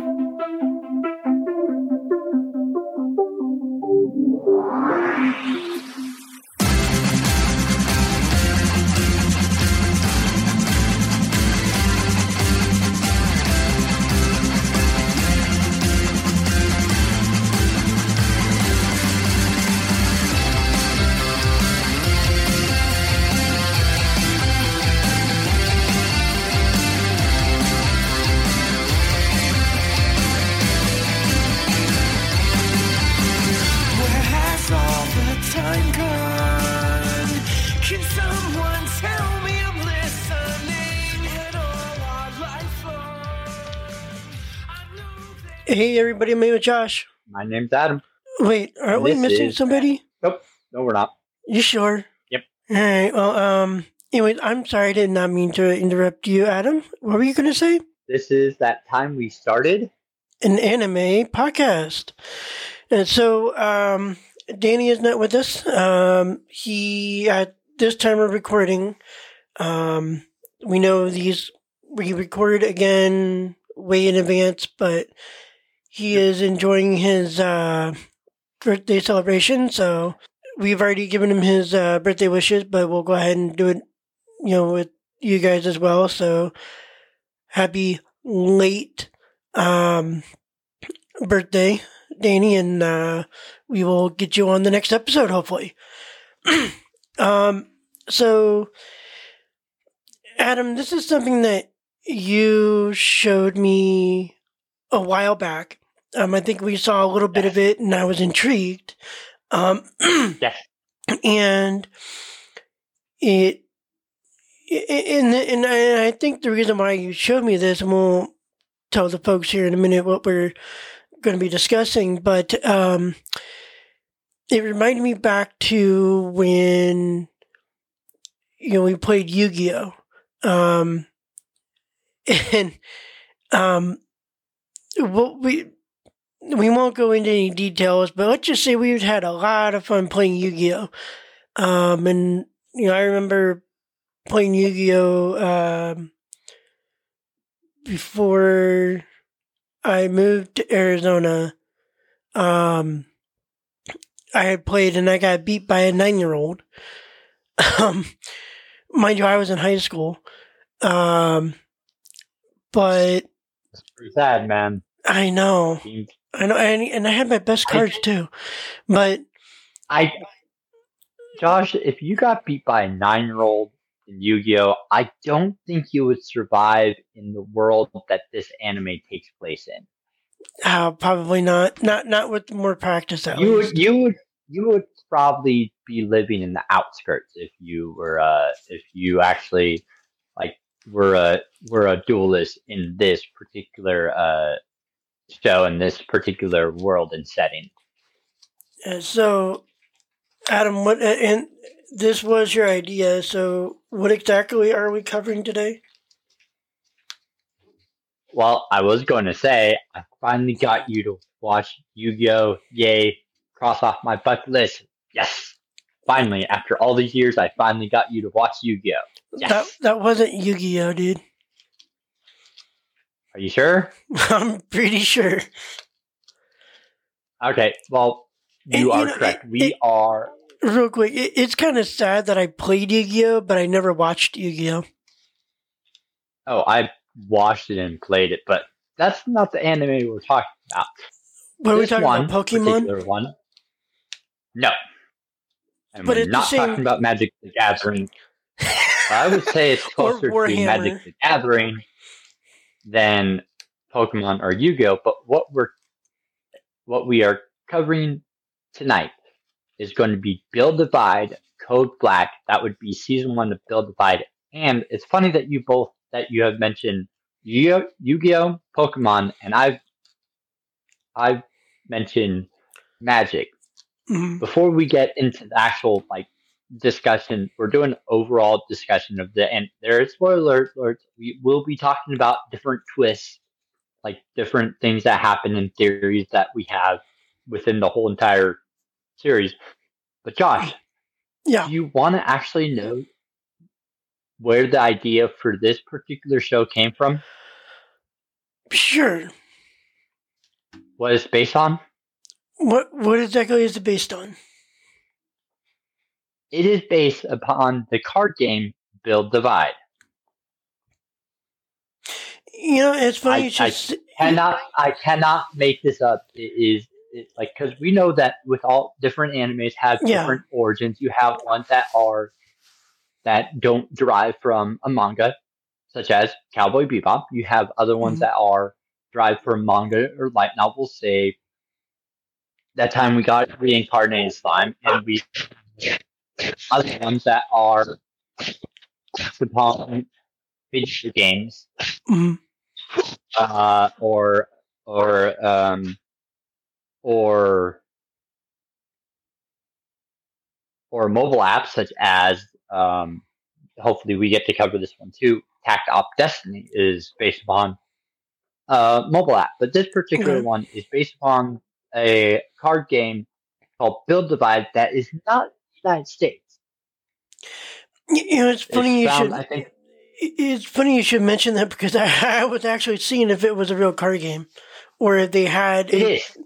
Where everybody, my name is Josh. My name's Adam. Wait, aren't we missing is- somebody? Nope. No, we're not. You sure? Yep. All right. Well, um, anyway, I'm sorry. I did not mean to interrupt you, Adam. What were you going to say? This is that time we started. An anime podcast. And so, um, Danny is not with us. Um, he, at this time of recording, um, we know these, we recorded again way in advance, but he is enjoying his, uh, birthday celebration. So we've already given him his, uh, birthday wishes, but we'll go ahead and do it, you know, with you guys as well. So happy late, um, birthday, Danny, and uh, we will get you on the next episode, hopefully. um, so, Adam, this is something that you showed me a while back. Um, I think we saw a little bit of it, and I was intrigued. Um, Yes. and it, and and I, I think the reason why you showed me this, and we'll tell the folks here in a minute what we're going to be discussing, but um, it reminded me back to when you know we played Yu-Gi-Oh, um, and um, what we we won't go into any details, but let's just say we've had a lot of fun playing Yu-Gi-Oh, um, and you know I remember playing Yu-Gi-Oh um, before I moved to Arizona, um, I had played and I got beat by a nine year old. Um, mind you, I was in high school. Um, but It's pretty sad, man. I know, Seems- I know, and, and I had my best I- cards too. But I, Josh, if you got beat by a nine-year-old in Yu-Gi-Oh, I don't think you would survive in the world that this anime takes place in. uh, probably not, not, not with more practice at You least. would, you would, you would probably be living in the outskirts if you were, uh, if you actually like were a were a duelist in this particular uh show in this particular world and setting. Uh, so, Adam, what, and this was your idea. So, what exactly are we covering today? Well, I was going to say I finally got you to watch Yu-Gi-Oh! Yay! Cross off my bucket list. Yes, finally, after all these years, I finally got you to watch Yu-Gi-Oh! Yes. That that wasn't Yu Gi Oh, dude. Are you sure? I'm pretty sure. Okay. Well, And, you you are know, correct. it- we it- are. Real quick, it, it's kind of sad that I played Yu Gi Oh, but I never watched Yu Gi Oh. Oh, I watched it and played it, but that's not the anime we're talking about. What are we talking one, about? Pokemon? One. No. And But we're not same- talking about Magic the Gathering. I would say it's closer to Magic the Gathering than Pokemon or Yu-Gi-Oh. But what we're what we are covering tonight is going to be Build Divide, Code Black. That would be season one of Build Divide. And it's funny that you both that you have mentioned Yu- Yu-Gi-Oh, Pokemon, and I've I've mentioned Magic Mhm. before we get into the actual like discussion, we're doing overall discussion of the and there is spoiler alerts. We will be talking about different twists, like different things that happen in theories that we have within the whole entire series. But Josh, Yeah. you want to actually know where the idea for this particular show came from? Sure. what it's based on? What what exactly is it based on? It is based upon the card game Build Divide. You know, it's funny I- you should. I Cannot I cannot make this up. It is it, like because we know that with all different animes have Yeah. different origins. You have ones that are that don't derive from a manga, such as Cowboy Bebop. You have other ones Mhm. that are derived from manga or light novels. Say that time we got reincarnated slime, and we other ones that are based upon video games Mhm. uh, or or um, or or mobile apps such as um, hopefully we get to cover this one too. Takt Op Destiny is based upon a mobile app, but this particular Okay. one is based upon a card game called Build Divide that is not United States. You know, it's It's funny you found, should. I think It's funny you should mention that because I, I was actually seeing if it was a real card game, or if they had. it a- is.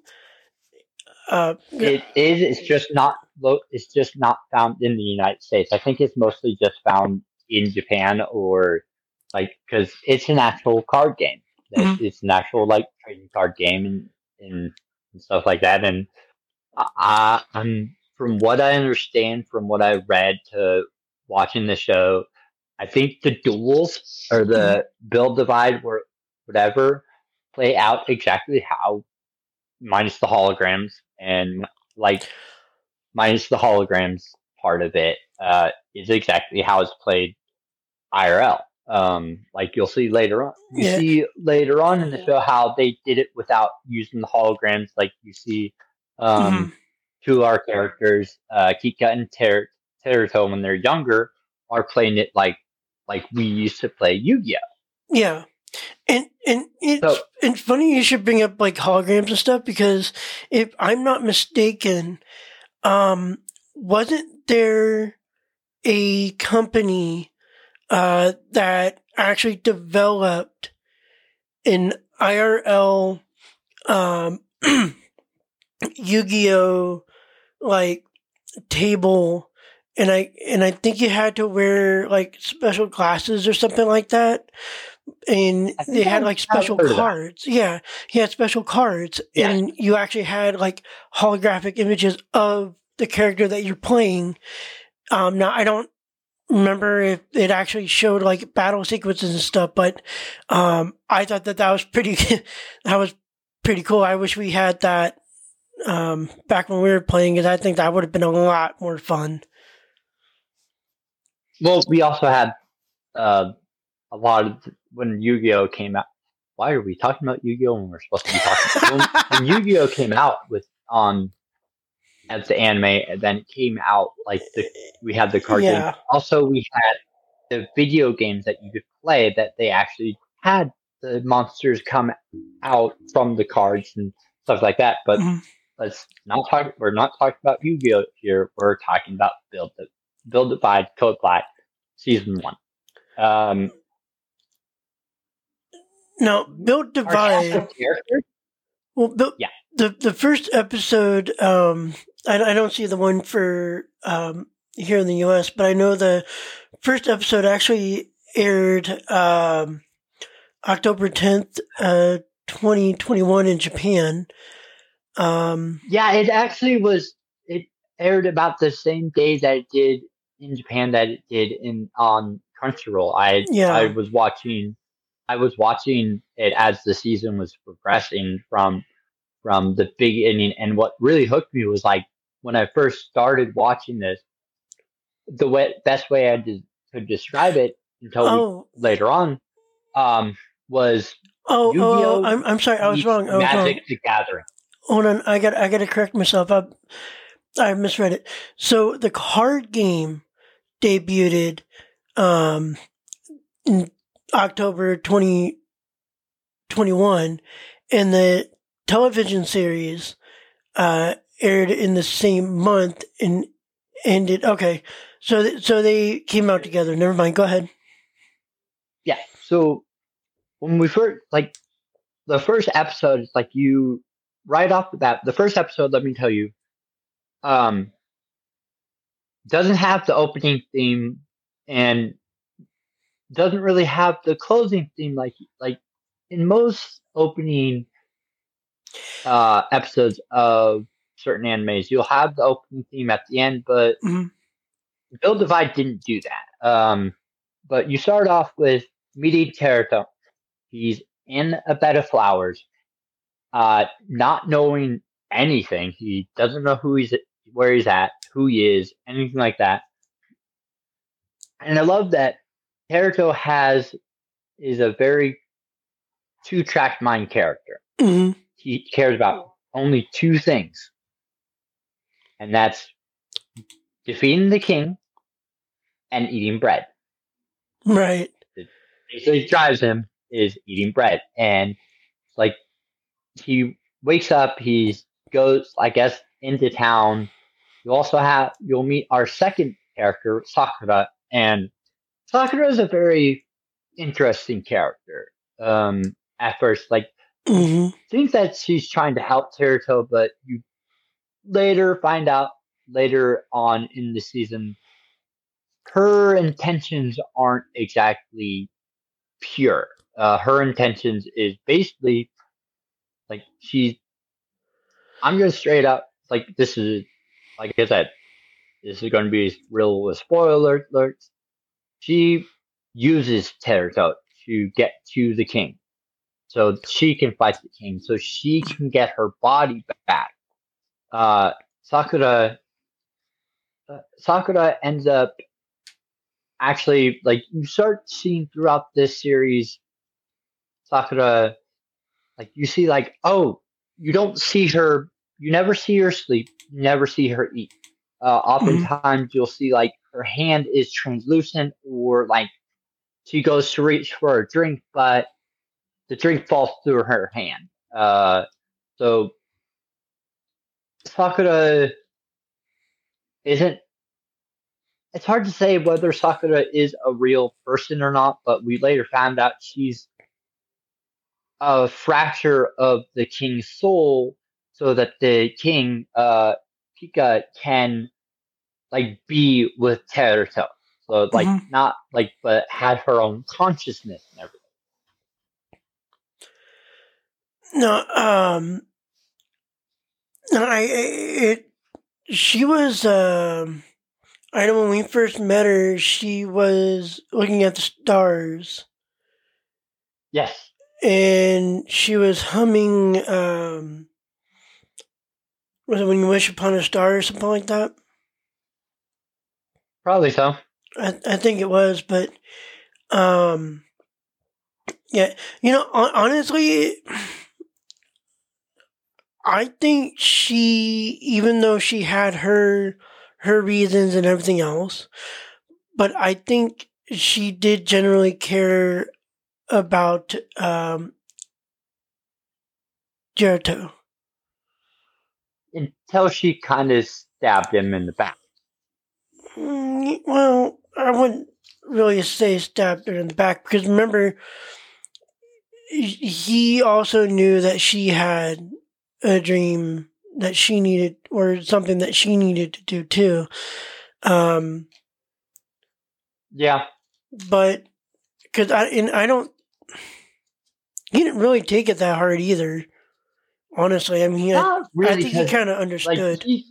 Uh, It is. It's just not. It's just not found in the United States. I think it's mostly just found in Japan or like because it's an actual card game. It's, it's an actual like trading card game and, and and stuff like that. And I, I'm from what I understand, from what I read to watching the show, I think the duels or the build divide or whatever play out exactly how minus the holograms and like minus the holograms part of it uh, is exactly how it's played IRL. Um, like you'll see later on, you Yeah. see later on in the show how they did it without using the holograms. Like you see, um, two of our characters, uh, Kika and Ter- Teruto, when they're younger, are playing it like like we used to play Yu-Gi-Oh. Yeah. And and it's So- it's funny you should bring up like holograms and stuff because if I'm not mistaken, um, wasn't there a company uh, that actually developed an IRL um, Yu-Gi-Oh like table and I and I think you had to wear like special glasses or something like that. And they had like special heard of that. cards. Yeah, he had special cards, Yeah. and you actually had like holographic images of the character that you're playing. Um, now I don't remember if it actually showed like battle sequences and stuff, but um, I thought that that was pretty. that was pretty cool. I wish we had that um, back when we were playing, because I think that would have been a lot more fun. Well, we also had uh, a lot of when Yu-Gi-Oh came out. Why are we talking about Yu-Gi-Oh when we're supposed to be talking? when, when Yu-Gi-Oh came out with on as the anime, and then it came out like the we had the card game. Also, we had the video games that you could play that they actually had the monsters come out from the cards and stuff like that. But Mhm. Let's not talk. We're not talking about Yu-Gi-Oh here. We're talking about Build the Build Divide Code Black season one. Um, Now, Build Divide. Well, the, Yeah. the the first episode, um, I, I don't see the one for um, here in the U.S., but I know the first episode actually aired um, October tenth, uh, twenty twenty one in Japan. Um, Yeah, it actually was. It aired about the same day that it did in Japan that it did in on Crunchyroll. I Yeah. I was watching. I was watching it as the season was progressing from from the beginning, and what really hooked me was like when I first started watching this. The way, best way I did, could describe it until we, oh, later on um, was oh, Yu-Gi-Oh! oh! I'm I'm sorry, I was wrong. I was wrong. Magic the Gathering. Hold on, I got I got to correct myself. I I misread it. So the card game debuted um in October 2021 and the television series uh aired in the same month and ended okay. So th- so they came out together. Never mind. Go ahead. Yeah. So when we first like the first episode, like you right off the bat, the first episode, let me tell you, um, doesn't have the opening theme and doesn't really have the closing theme like like in most opening uh episodes of certain animes you'll have the opening theme at the end but Mhm. Build Divide didn't do that um but you start off with meeting Teruto he's in a bed of flowers uh not knowing anything he doesn't know who he's where he's at who he is anything like that and I love that Teruto has is a very two track mind character. hmm He cares about only two things, and that's defeating the king and eating bread. Right. Basically, drives him is eating bread, and like he wakes up, he goes, I guess, into town. You also have you'll meet our second character, Sakura, and Sakura is a very interesting character. Um, at first, like hmm think that she's trying to help Teruto, but you later find out later on in the season her intentions aren't exactly pure. Uh, her intentions is basically like she's. I'm gonna straight up like this is like I said, this is going to be real with spoiler alerts. She uses Teruto to get to the king so she can fight the king, so she can get her body back. Uh, Sakura, uh, Sakura ends up actually like you start seeing throughout this series, Sakura, like you see like oh you don't see her, you never see her sleep, you never see her eat. Uh, oftentimes you'll see like her hand is translucent or like she goes to reach for a drink, but the drink falls through her hand. Uh, so Sakura isn't. It's hard to say whether Sakura is a real person or not, but we later found out she's a fracture of the king's soul, so that the king, uh, Kika, can like be with Teruto. So like Mhm. not like, but had her own consciousness and everything. No, um, no, I, I- it, she was, um, I know when we first met her, she was looking at the stars Yes. And she was humming, um, was it when you wish upon a star or something like that? Probably so. I, I think it was, but, um, yeah, you know, honestly, I think she, even though she had her her reasons and everything else, but I think she did generally care about um, Jericho. Until she kind of stabbed him in the back. Mm, Well, I wouldn't really say stabbed her in the back because remember, he also knew that she had a dream that she needed, or something that she needed to do too. Um, Yeah. but because I and I don't, he didn't really take it that hard either. Honestly, I mean, I, really. I think he kind of like, understood. he-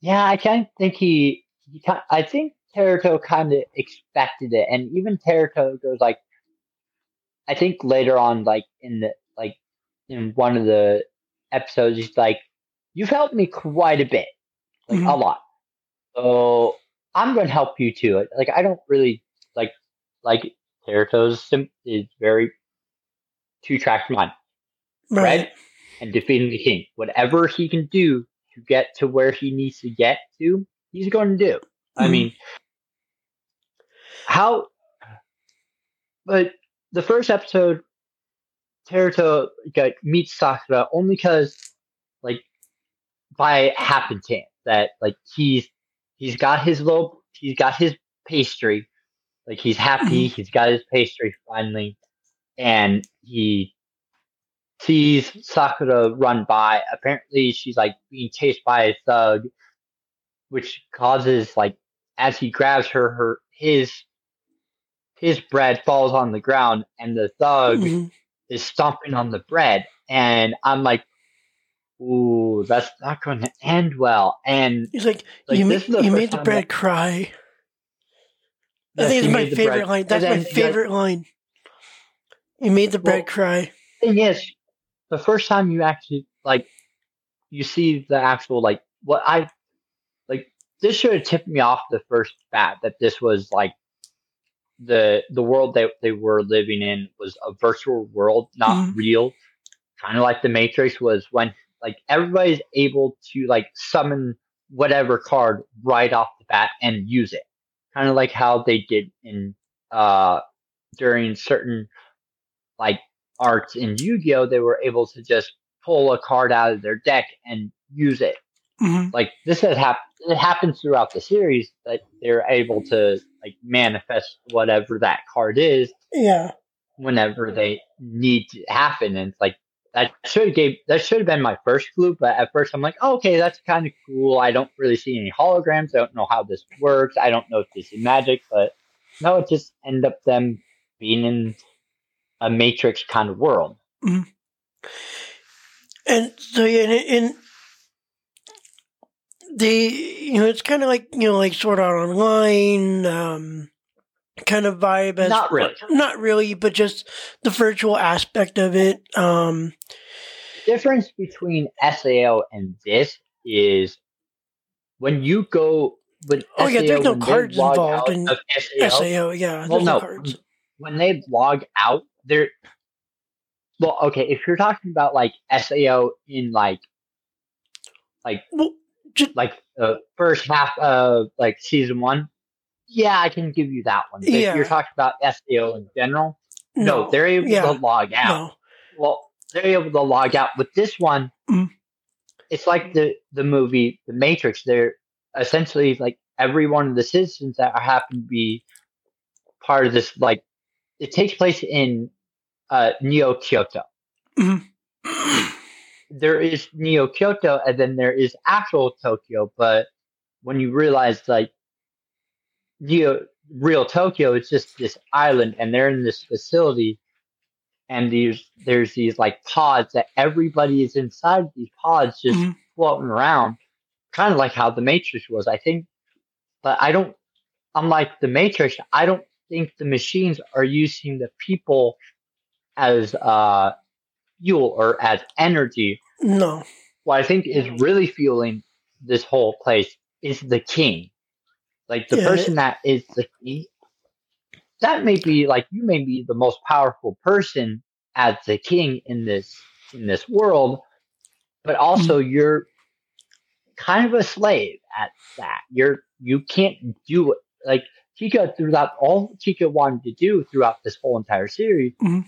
yeah, I kind of think he, he I think Teruto kind of expected it. And even Teruto goes like, I think later on, like in the, like in one of the episodes, he's like, you've helped me quite a bit, like a Mhm. lot. So I'm going to help you too. Like, I don't really like, like Teruto's sim- is very two track mind right. and defeating the king. Whatever he can do to get to where he needs to get to, he's going to do. I Mhm. mean, how? But the first episode, Teruto got meets Sakura only because, like, by happenstance that like he's he's got his little he's got his pastry, like he's happy he's got his pastry finally, and he sees Sakura run by. Apparently, she's like being chased by a thug, which causes like as he grabs her, her his his bread falls on the ground, and the thug Mhm. is stomping on the bread, and I'm like, "Ooh, that's not going to end well." And He's like, Like, you, made, the you made the bread that- cry. I think it's my favorite line. That's my favorite line. You made the bread Well, cry. thing is, the first time you actually like you see the actual like what I like this should have tipped me off the first bat that this was like the the world that they were living in was a virtual world, not Mhm. real. Kind of like the Matrix was when like everybody's able to like summon whatever card right off the bat and use it. Kind of like how they did in uh during certain like arts in Yu-Gi-Oh, they were able to just pull a card out of their deck and use it. hmm Like this has happened. It happens throughout the series that they're able to like manifest whatever that card is Yeah. whenever they need to happen. And it's like that should have gave that should have been my first clue, but at first I'm like, oh, okay, that's kind of cool. I don't really see any holograms. I don't know how this works. I don't know if this is magic, but no, it just end up them being in a matrix kind of world. And so yeah, and, the you know, it's kind of like you know, like Sword Art Online, um, kind of vibe. As, Not really. not really, but just the virtual aspect of it. Um, difference between SAO and this is when you go with Oh, yeah, there's no cards involved in of SAO, Sao, yeah, well, there's no no, cards. when they log out, they're well, okay. If you're talking about like SAO in like Well, ju- like the first half of like season one, yeah, I can give you that one. But Yeah. If you're talking about SAO in general, no, no, they're able yeah, to log out. no. well, they're able to log out. With this one, Mm. it's like the the movie The Matrix. They're essentially like every one of the citizens that happen to be part of this. Like it takes place in uh, Neo Kyoto. Mhm. There is Neo Kyoto, and then there is actual Tokyo. But when you realize like Neo real Tokyo, it's just this island, and they're in this facility and these there's these like pods that everybody is inside these pods just Mhm. floating around kind of like how the matrix was i think but i don't unlike the matrix i don't think the machines are using the people as uh fuel or as energy no. what i think is really fueling this whole place is the king like the Yeah. person that is the king that may be like you may be the most powerful person as the king in this in this world but also you're kind of a slave at that you're you can't do it like Kika throughout all Kika wanted to do throughout this whole entire series Mhm.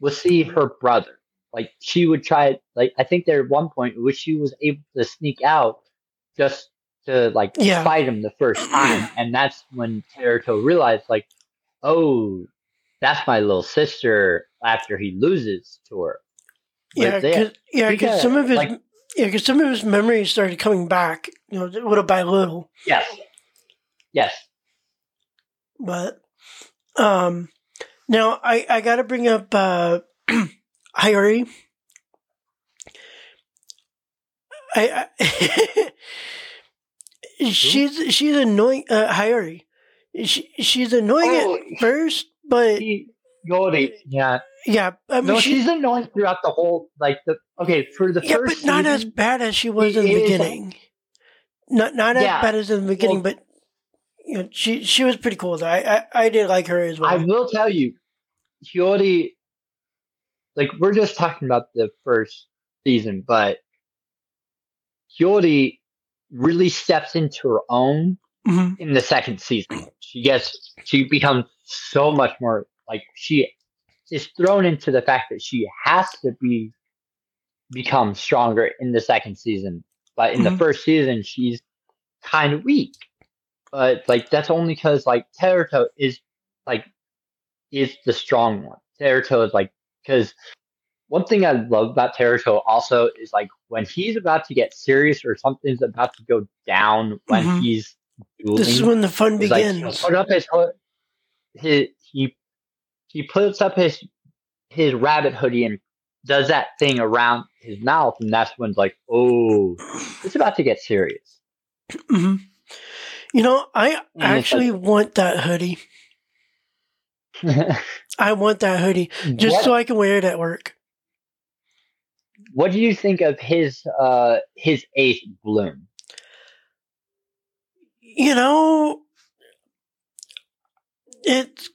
Was see her brother like she would try like I think there at one point in which she was able to sneak out just to like Yeah. fight him the first time and that's when Teruto realized like oh, that's my little sister after he loses to her. But Yeah, they- cause, yeah, he 'cause got, some of his like- yeah, 'cause some of his memories started coming back, you know, little by little. yes, yes, But um, now I I got to bring up uh. I, I she's she's annoying. Uh, she, she's annoying Oh, at first, but Yori, yeah. yeah, I mean No, she, she's annoying throughout the whole like the okay for the yeah, first but not as bad as she was in the it is a- beginning. Not not as Yeah, bad as in the beginning, well- but you know, she she was pretty cool. Though. I, I I did like her as well. I will tell you, Hiyori, like we're just talking about the first season, but Hiyori really steps into her own Mhm. in the second season. She gets, she becomes so much more like she is thrown into the fact that she has to be become stronger in the second season. But in the Mhm. first season, she's kind of weak. But like that's only because like Teruto is like is the strong one. Teruto is like because one thing I love about Teruto also is like when he's about to get serious or something's about to go down when Mhm. he's dueling. This is when the fun He's like, begins. put up his, his he he puts up his his rabbit hoodie and does that thing around his mouth, and that's when it's like, oh, it's about to get serious. hmm You know, I it's actually want that hoodie. I want that hoodie just what, so I can wear it at work. what do you think of his uh his ace bloom? You know, it's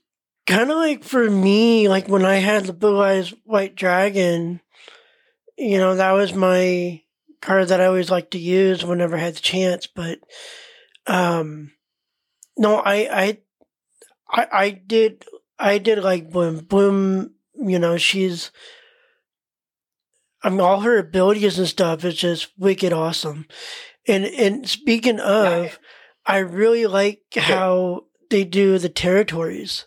kind of like for me, like when I had the Blue Eyes White Dragon, you know, that was my card that I always liked to use whenever I had the chance. But, um, no, I, I, I, I did, I did like Bloom. Bloom, you know, she's, I mean, all her abilities and stuff is just wicked awesome. And, and speaking of, I really like how they do the territories.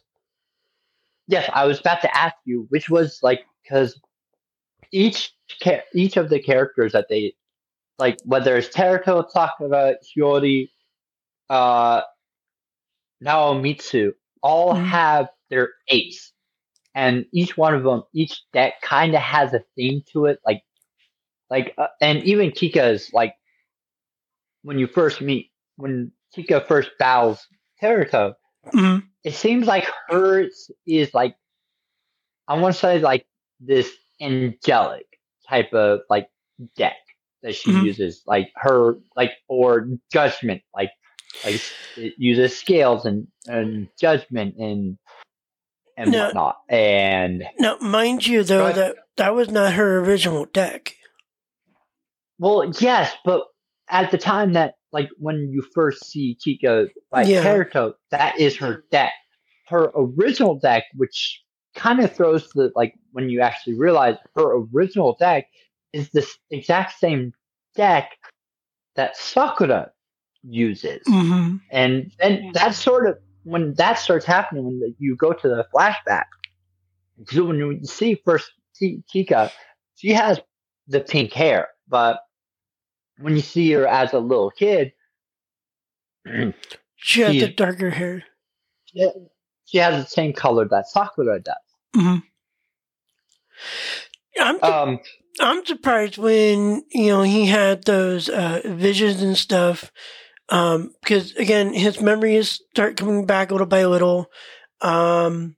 Yes, I was about to ask you, which was like because each each of the characters that they like, whether it's Teruto, Sakura, Hiyori, uh, Naomitsu, all Mhm. have their ace, and each one of them, each deck kind of has a theme to it. Like, like, uh, and even Kika's like when you first meet when Kika first battles Teruto, Mhm. it seems like hers is like I want to say like this angelic type of like deck that she Mhm. uses, like her like or judgment, like like it uses scales and and judgment and and No. whatnot. And Now, mind you, though, Right. that that was not her original deck. well, yes, but at the time that like when you first see Kika by Yeah. Teruto, that is her deck. Her original deck, which kind of throws the like when you actually realize her original deck is this exact same deck that Sakura uses. Mm-hmm. And then that's sort of when that starts happening when the, you go to the flashback. So when you see first Ki- Kika, she has the pink hair, but when you see her as a little kid, She had the darker hair. she has the same color that Sakura does. Mm-hmm. I'm Um, I'm surprised when you know he had those uh, visions and stuff, um, because again his memories start coming back little by little. Um,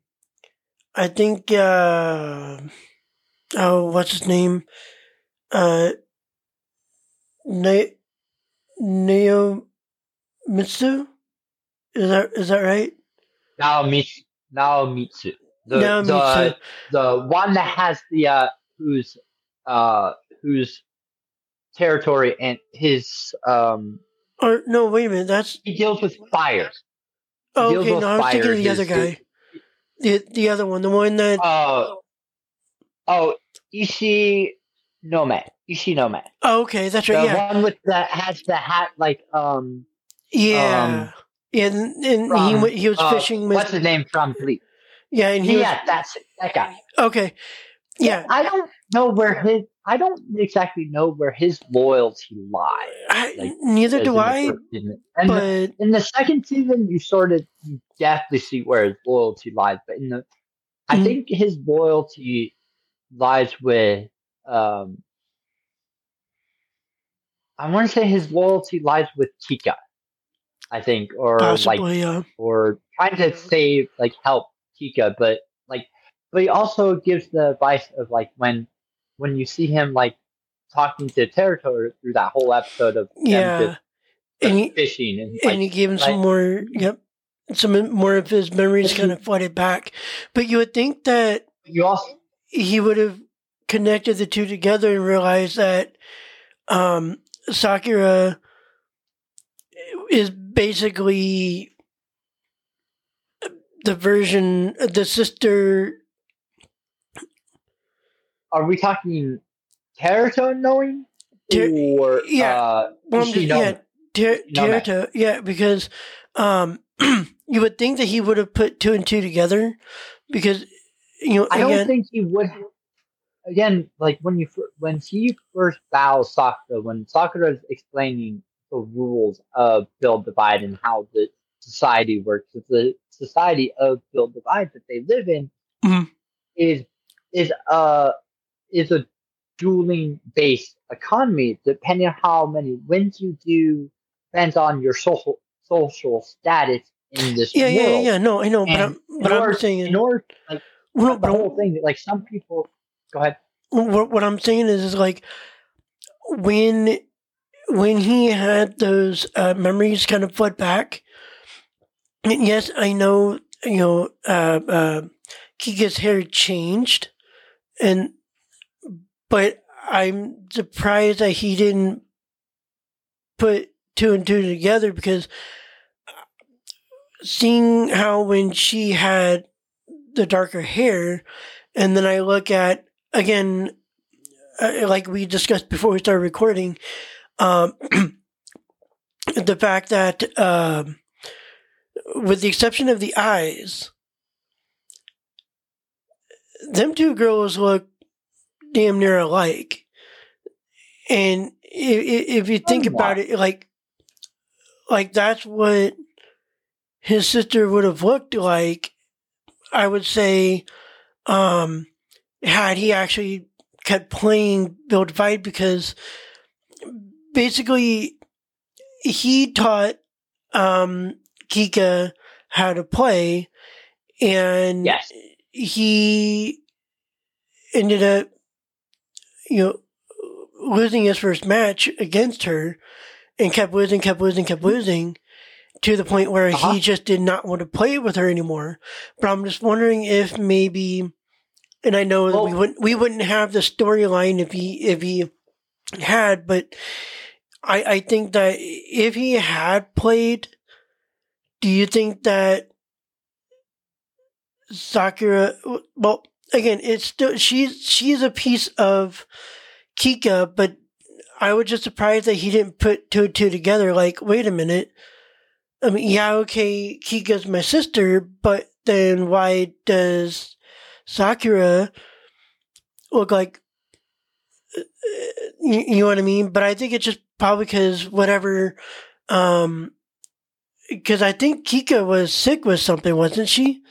I think uh, oh, what's his name? Uh, ne- Neo Mitsu. Is that is that right? Naomitsu, Naomitsu, the Naomitsu. the the one that has the uh, whose uh whose territory and his um Or no, wait a minute. That's he deals with fire. oh, okay. No, I was thinking of the other guy. The the other one, the one that Uh, oh, Ishi Nome. Ishi Nome. oh, okay, that's The right. Yeah, one with that has the hat like um yeah, yeah. And, and he from, went, he was uh, fishing with what's his name from Bleach. yeah, and he Yeah, that's it. That guy. was okay. Yeah, I don't know where his I don't exactly know where his loyalty lies. Like, neither do I. And the- But in the second season, you sort of you definitely see where his loyalty lies. But in the, I Mhm. think his loyalty lies with. Um, I want to say his loyalty lies with Kika. I think, or like, possibly, uh, or trying to save, like, help Kika, but like, but he also gives the advice of like when, when you see him like talking to Territory through that whole episode of yeah, just and he fishing and like, and he gave him some more. Yep, some more of his memories kind of flooded back. But you would think that you also he would have connected the two together and realized that um, Sakura is basically the version, the sister. Are we talking Teruto knowing? Ter- or yeah. uh, Well, just- yeah, knowing? Ter- No, yeah, because um, you would think that he would have put two and two together because you know I don't think he would. again, like when you when he first bows Sakura, when Sakura is explaining the rules of build divide and how the society works, the society of build divide that they live in Mhm. is is a is a dueling based economy. Depending on how many wins you do, depends on your social social status in this Yeah, world. yeah, yeah. No, I know, but I'm, but I'm saying, in order, like well, the but whole thing, like some people. Go ahead. what, what I'm saying is, is like when when he had those uh, memories kind of flood back. and Yes, I know. You know, uh, uh, Kika's hair changed, and but I'm surprised that he didn't put two and two together because seeing how when she had the darker hair, and then I look at again, uh, like we discussed before we started recording, um, the fact that, um, with the exception of the eyes, them two girls look damn near alike. And if, if you think about it, like, like that's what his sister would have looked like. I would say, um, had he actually kept playing Build Divide because basically he taught um, Kika how to play, and Yes. he ended up, you know, losing his first match against her, and kept losing, kept losing, kept losing. To the point where Uh-huh. he just did not want to play with her anymore. But I'm just wondering if maybe and I know that we wouldn't we wouldn't have the storyline if he if he had, but I I think that if he had played, do you think that Sakura? Well, again, it's still she's she's a piece of Kika, but I was just surprised that he didn't put two and two together. Like, wait a minute. I mean, yeah, okay, Kika's my sister, but then why does Sakura look like uh, you, you know what I mean? But I think it's just probably because whatever, um, because I think Kika was sick with something, wasn't she?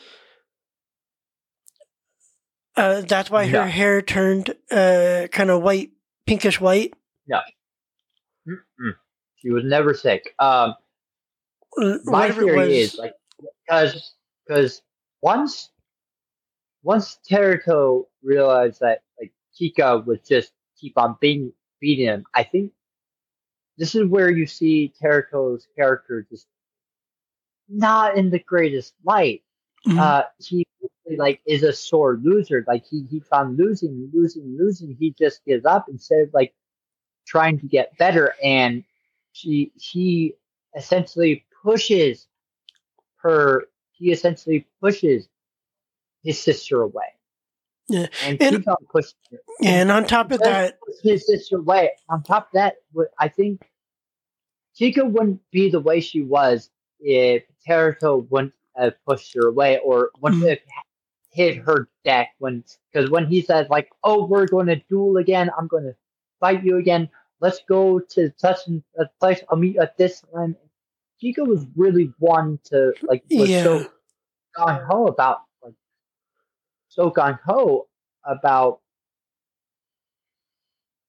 Uh, that's why her hair turned uh kind of white, pinkish white. Mm-mm. She was never sick. Um, my theory was. is like because because once once Teruto realized that like Kika would just keep on being beating him, I think this is where you see Teruto's character just not in the greatest light. Mhm. Uh, he like is a sore loser. Like he keeps on losing, losing, losing. He just gives up instead of like trying to get better. And she he essentially pushes her. He essentially pushes his sister away. Yeah. and, And- on pushing her. and on top of that, his sister away. On top of that, I think Kika wouldn't be the way she was if Teruto wouldn't have pushed her away or wouldn't Mhm. have hit her deck when because when he says like, "Oh, we're going to duel again. I'm going to fight you again. Let's go to such and a place. I'll meet you at this time." Kika was really one to like was yeah, so gung ho about like so gung ho about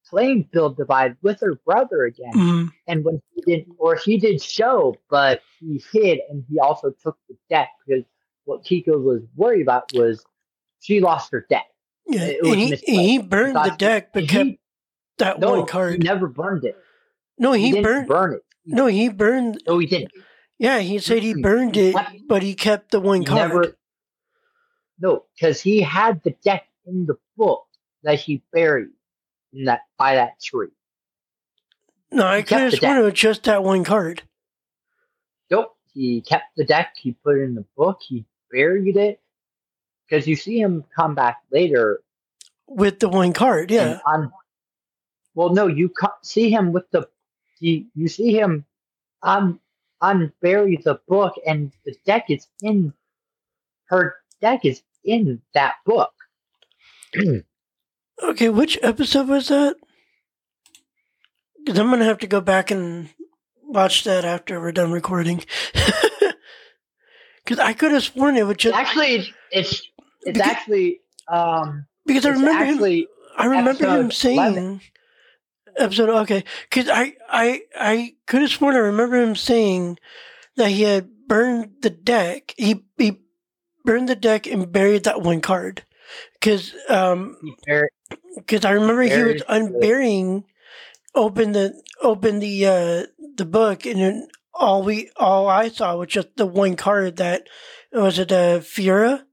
playing Build Divide with her brother again. Mhm. And when he didn't, or he did show, but he hid and he also took the deck because what Kika was worried about was she lost her deck. yeah. he, he burned the deck, but he- kept that no, one he card. never burned it. No, He, he, burned. burn it. No, he burned. No, he didn't. Yeah, he said he hmm. burned it, but he kept the one card. never. No, because he had the deck in the book that he buried in that by that tree. no, I he could have sworn it was just that one card. Nope. He kept the deck. He put it in the book. He buried it. Because you see him come back later. with the one card. Yeah, on, well, no, you co- see him with the. He, you see him un, unbury the book, and the deck is in. Her deck is in that book. Okay, which episode was that? Because I'm gonna have to go back and watch that after we're done recording. Because I could have sworn it was just Actually, it's it's, it's Beca- actually um because I remember him. I remember him saying 11. episode. Okay, because I I I could have sworn I remember him saying that he had burned the deck. He he burned the deck and buried that one card. Because um because I remember he was unburying, open the open the uh the book, and then all we all I saw was just the one card that was it uh Fura.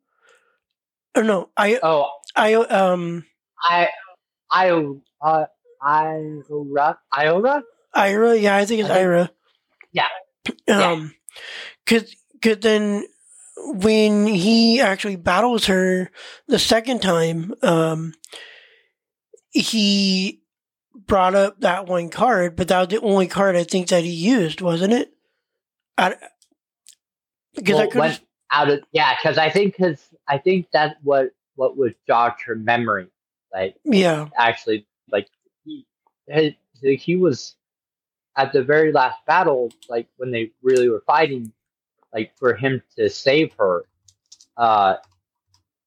Or no, I oh I um I I uh Iora Iora Ira, yeah, I think it's I Ira. Yeah. Yeah. Um, cause, cause then when he actually battles her the second time, um, he brought up that one card, but that was the only card I think that he used, wasn't it? I, because I could went out of yeah because I think because I think that's what what was jogged her memory like yeah, actually like he he was at the very last battle like when they really were fighting like for him to save her uh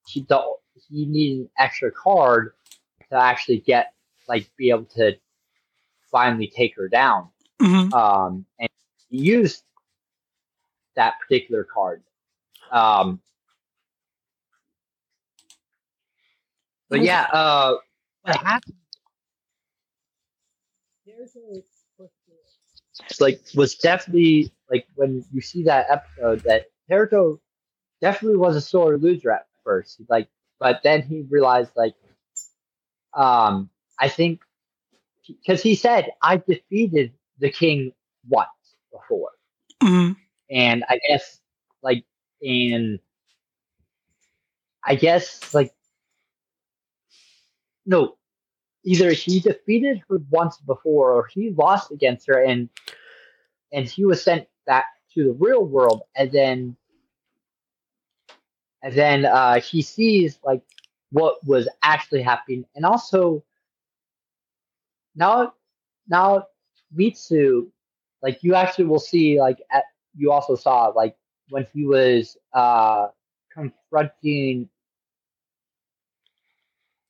he the, he needed an extra card to actually get like be able to finally take her down. Hmm um and he used that particular card. Um but yeah uh what happened there's like was definitely like when you see that episode that Naruto definitely was a sore loser at first. Like, but then he realized like, um, I think because he said I defeated the king once before, hmm and I guess like in I guess like no either he defeated her once before or he lost against her and and he was sent back to the real world. And then and then uh he sees like what was actually happening. And also now now Mitsu like you actually will see like at you also saw like when he was uh confronting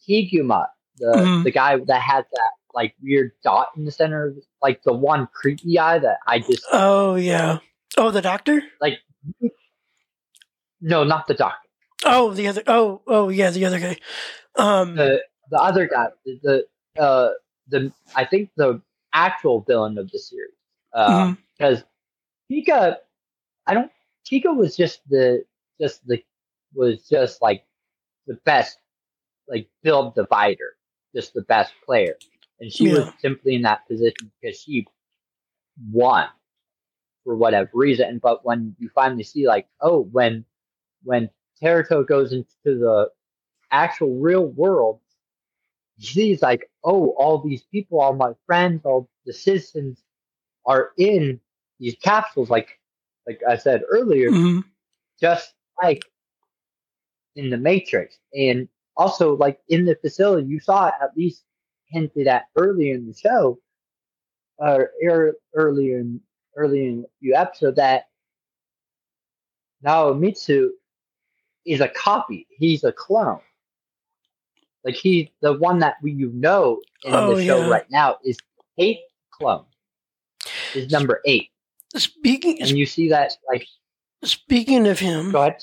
Higuma, the Mhm. the guy that had that like weird dot in the center, of like the one creepy eye that I just Oh yeah. Oh, the doctor. like. No, not the doctor. Oh, the other. Oh, oh yeah, the other guy. Um. The the other guy. The, the uh the I think the actual villain of the series. because Pika, I don't. Pika was just the just the was just like the best, like build divider, just the best player, and she was simply in that position because she won for whatever reason. But when you finally see, like, oh, when when Teruto goes into the actual real world, she's like, oh, all these people, all my friends, all the citizens are in these capsules, like like I said earlier, mhm. just like in the Matrix, and also like in the facility, you saw it at least hinted at earlier in the show, or er, earlier in earlier in a few episodes that Naomitsu is a copy. He's a clone. Like he, the one that we you know in Oh, the show yeah. right now is eight clone. Is number eight, Speaking and you see that like. speaking of him, Go ahead.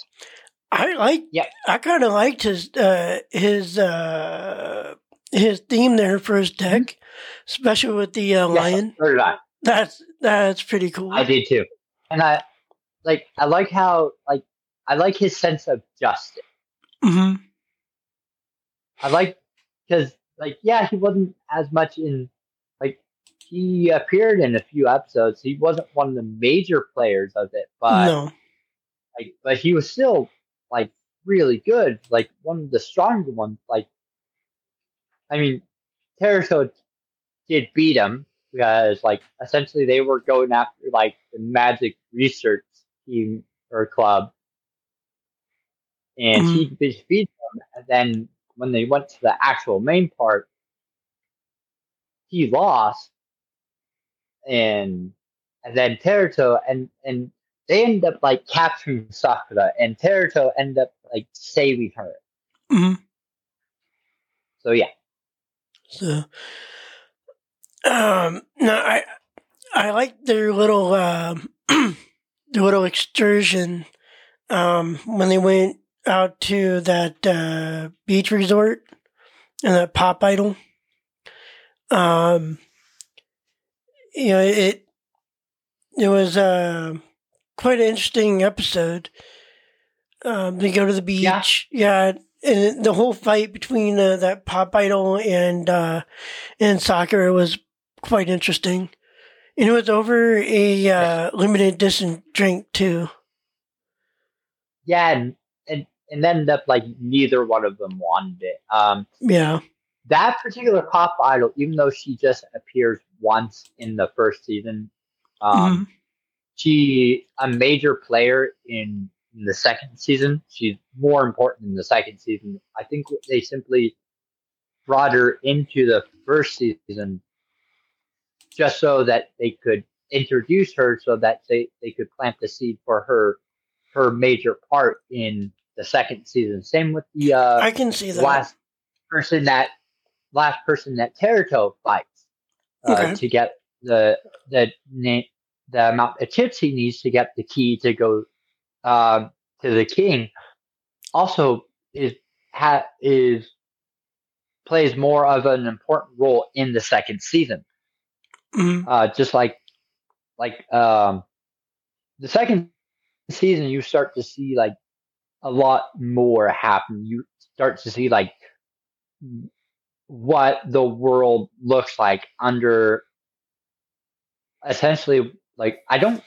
I like. Yeah. I kind of liked his uh, his uh, his theme there for his deck, especially with the uh, Yes, lion. so did I. That's that's pretty cool. I did too. And I like I like how like I like his sense of justice. hmm I like because like yeah, he wasn't as much in he appeared in a few episodes. He wasn't one of the major players of it, but no. like but he was still like really good, like one of the stronger ones. Like I mean, Teruto did beat him because like essentially they were going after like the magic research team or club. And he mm-hmm. beat them, and then when they went to the actual main part, he lost, and and then Teruto and and they end up like capturing Sakura, and Teruto end up like saving her. hmm So yeah, So, um, no, I I like their little um their little excursion um when they went out to that uh, beach resort and that pop idol. Um, you know it it was uh, quite an interesting episode. Um, they go to the beach, yeah, and the whole fight between uh, that pop idol and uh, and Sakura was quite interesting. And it was over a uh, limited distance drink too. yeah, and and and ended up like neither one of them wanted it. Um, Yeah. That particular pop idol, even though she just appears once in the first season, um, she a major player in, in the second season. She's more important in the second season. I think they simply brought her into the first season just so that they could introduce her, so that they, they could plant the seed for her her major part in the second season. Same with the uh, I can see that. last person that last person that Teruto fights uh, Okay. to get the the na- the amount of chips he needs to get the key to go um, to the king. Also, is ha- is plays more of an important role in the second season. Mhm. Uh, just like like um, the second season, you start to see like a lot more happen. You start to see like what the world looks like under essentially like I don't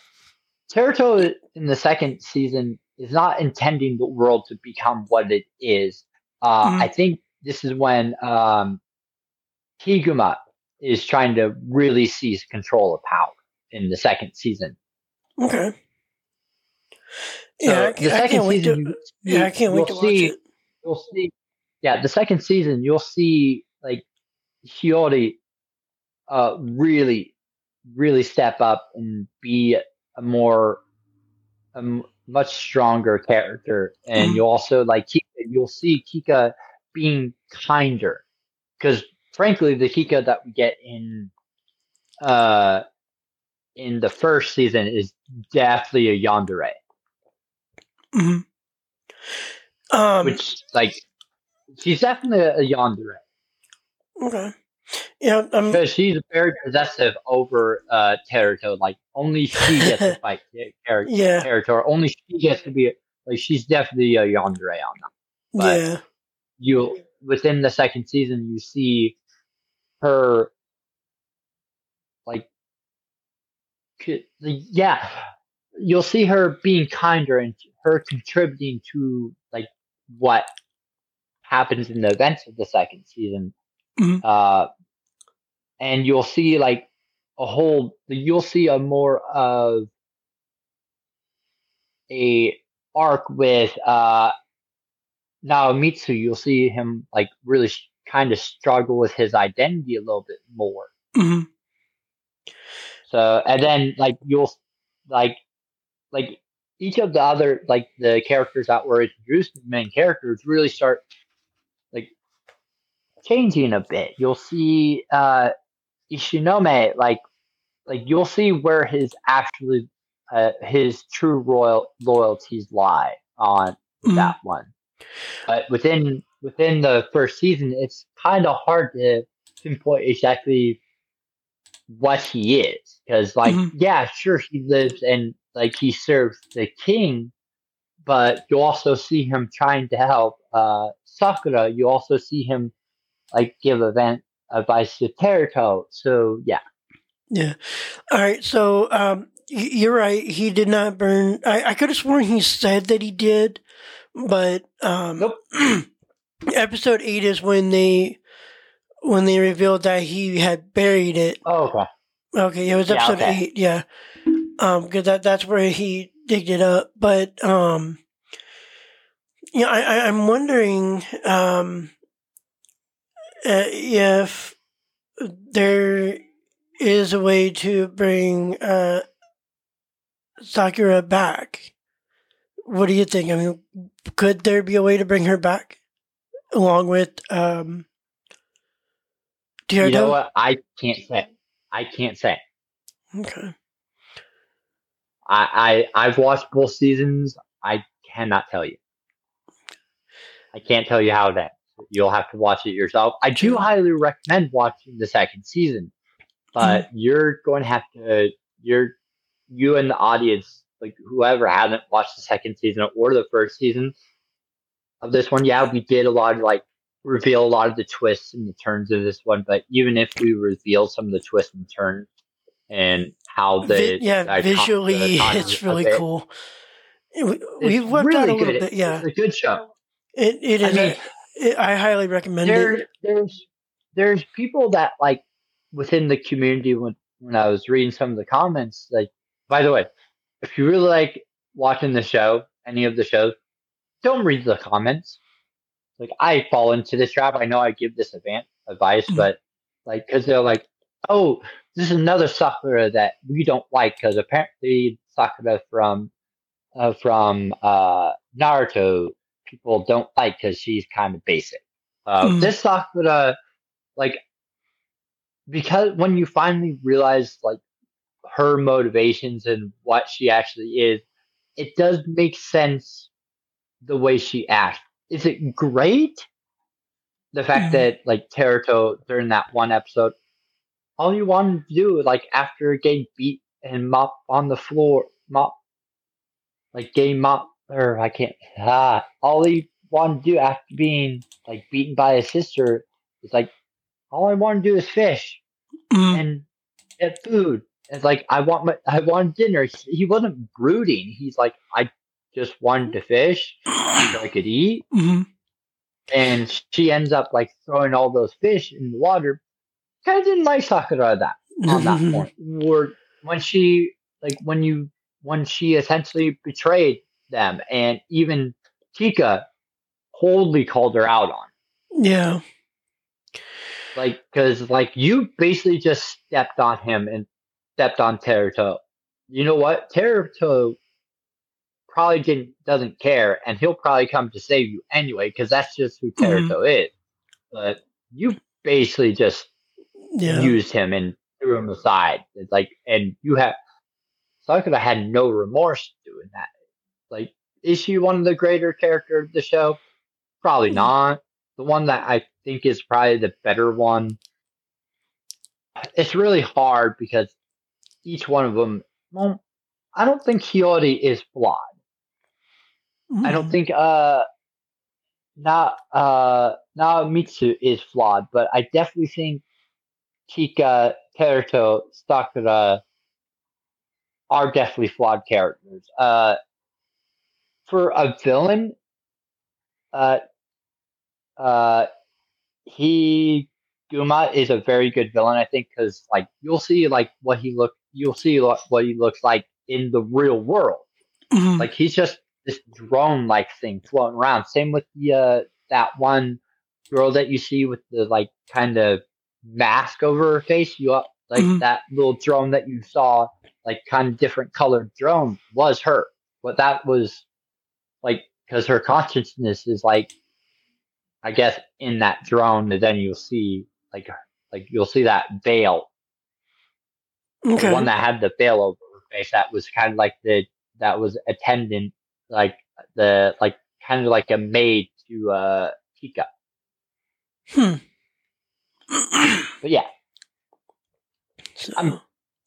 Teruto in the second season is not intending the world to become what it is. Uh, Mhm. I think this is when um, Higuma is trying to really seize control of power in the second season. Okay. So Yeah, I, the second can't wait season, to. Yeah, I can't wait to watch see, it. You'll see, yeah, the second season, you'll see like Hiyori uh, really, really step up and be a more, a m- much stronger character, and Mhm. you also like Kika, you'll see Kika being kinder, because frankly, the Kika that we get in, uh, in the first season is definitely a yandere. hmm Um, which like she's definitely a yandere okay. Yeah, um, because she's very possessive over uh Teruto. Like only she gets to fight Ter- yeah, Teruto. Only she gets to be like she's definitely a yandere on that. but- yeah, You within the second season, you see her like yeah, you'll see her being kinder and her contributing to like what happens in the events of the second season. Mhm. Uh, and you'll see like a whole, you'll see a more of a arc with uh Naomitsu. You'll see him like really sh- kind of struggle with his identity a little bit more. hmm So, and then like you'll like like each of the other like the characters that were introduced, the main characters, really start changing a bit. You'll see uh Ishinome like like you'll see where his actually uh, his true royal loyalties lie on Mhm. that one. But within within the first season, it's kind of hard to pinpoint exactly what he is because, like, Mhm. yeah, sure, he lives and like he serves the king, but you also see him trying to help uh, Sakura. You also see him like give event advice to Teruto. So yeah, yeah. All right, so um, you're right. He did not burn. I, I could have sworn he said that he did, but um, Nope. episode eight is when they when they revealed that he had buried it. oh, okay, Okay, it was Yeah, episode okay. eight. Yeah, um, because that that's where he digged it up. But um, yeah, I, I I'm wondering um if there is a way to bring uh, Sakura back. What do you think? I mean, could there be a way to bring her back along with um, You know what? I can't say. I can't say. Okay. I, I I've watched both seasons. I cannot tell you. I can't tell you how that. You'll have to watch it yourself. I do highly recommend watching the second season, but mm-hmm. you're going to have to. You're you and the audience, like whoever hasn't watched the second season or the first season of this one. Yeah, we did a lot of like reveal a lot of the twists and the turns of this one, but even if we reveal some of the twists and turns and how the Vi- yeah, I talked- visually, the it's really of it, cool. We, we've worked really out a little good. bit. Yeah, It's a good show. it, it is. I mean, a- it, I highly recommend there, it. there's there's people that like within the community when when I was reading some of the comments. Like, by the way, if you really like watching the show, any of the shows, don't read the comments. Like, I fall into this trap. I know I give this advan- advice, Mhm. but like, because they're like, oh, this is another Sakura that we don't like because apparently Sakura from uh, from uh, Naruto people don't like because she's kind of basic. Uh, Mm. This Sakura, like, because when you finally realize like her motivations and what she actually is, it does make sense the way she acts. Is it great? The fact Mhm. that like Teruto during that one episode, all you wanted to do like after getting beat and mop on the floor, mop like getting mop or I can't ah all he wanted to do after being like beaten by his sister is like all I want to do is fish Mm, and get food. It's like I want my I want dinner. He wasn't brooding. He's like I just wanted to fish so I could eat. mhm. And she ends up like throwing all those fish in the water. Kind of didn't like Sakura that on that point. Where when she like when you when she essentially betrayed them, and even Tika coldly called her out on. Yeah. like because like you basically just stepped on him and stepped on Teruto. You know what? Teruto probably didn't doesn't care, and he'll probably come to save you anyway because that's just who Mhm. Is. But you basically just Yeah. used him and threw him aside. It's like, and you have Sakura had no remorse doing that. Like, is she one of the greater characters of the show? Probably Mm. not. The one that I think is probably the better one. It's really hard because each one of them. Well, I don't think Hiyori is flawed. I don't Mhm. think uh not uh Naomitsu is flawed, but I definitely think Chika, Teruto, Sakura are definitely flawed characters. Uh for a villain, uh uh he Guma is a very good villain, I think, because like you'll see like what he look you'll see lo- what he looks like in the real world. Mhm. Like he's just this drone like thing floating around. Same with the uh that one girl that you see with the like kind of mask over her face. You up like Mhm. that little drone that you saw, like kind of different colored drone was her. But that was like because her consciousness is like I guess in that drone and then you'll see like like you'll see that veil okay. the one that had the veil over her face that was kind of like the that was attendant like the like kind of like a maid to uh Tika. Hmm. But yeah, So- I'm-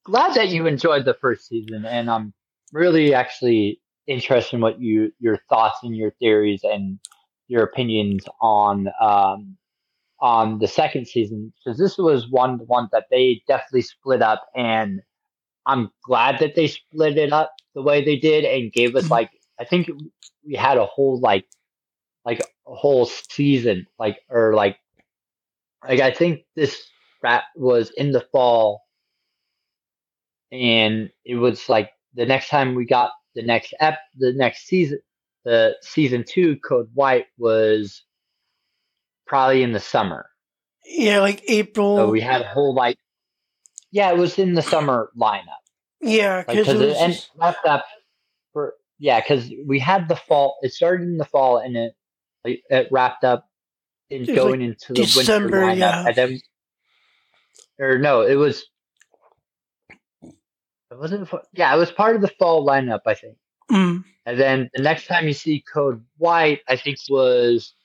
glad that you enjoyed the first season and I'm really actually interested in what you your thoughts and your theories and your opinions on um on the second season because this was one one that they definitely split up and I'm glad that they split it up the way they did and gave us Mhm. like I think we had a whole like like a whole season like or like like I think this rat was in the fall and it was like the next time we got the next ep the next season the season two code white was probably in the summer Yeah, like April. So we had a whole like, yeah, it was in the summer lineup. yeah, because cause it it, just- wrapped up for yeah, because we had the fall. It started in the fall, and it like, it wrapped up in going into the December, winter lineup. yeah. And then, or no, it was. It wasn't. fa- Yeah, it was part of the fall lineup, I think. mm, And then the next time you see Code White, I think was.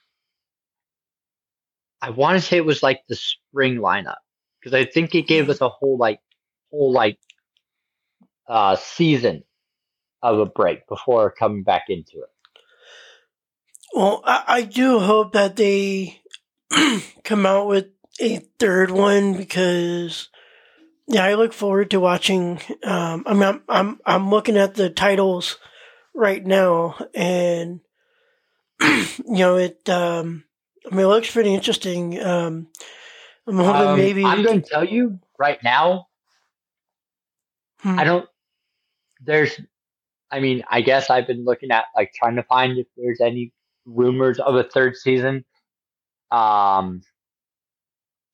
I want to say it was like the spring lineup because I think it gave us a whole like whole like uh season of a break before coming back into it. well, I, I do hope that they come out with a third one because yeah, I look forward to watching. Um, I mean, I'm I'm I'm looking at the titles right now, and you know it. Um, I mean, it looks pretty interesting. Um, I'm hoping Um, maybe I'm going to tell you right now. Hmm. I don't. There's. I mean, I guess I've been looking at like trying to find if there's any rumors of a third season. Um,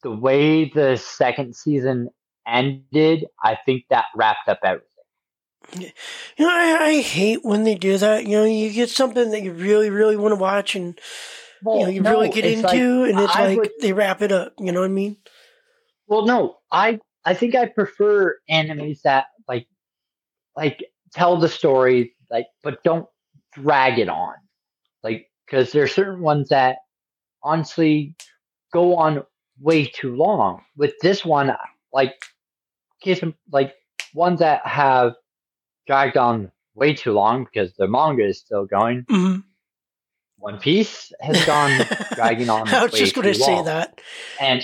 the way the second season ended, I think that wrapped up everything. You know, I, I hate when they do that. You know, you get something that you really, really want to watch, and you know, you really get into, and it's I like would- they wrap it up. You know what I mean? Well, no, I I think I prefer animes that like like tell the story like, but don't drag it on, like because there are certain ones that honestly go on way too long. With this one, like case in- like ones that have dragged on way too long because the manga is still going. Mm-hmm. One Piece has gone dragging on. Way I was just going to say long. that. and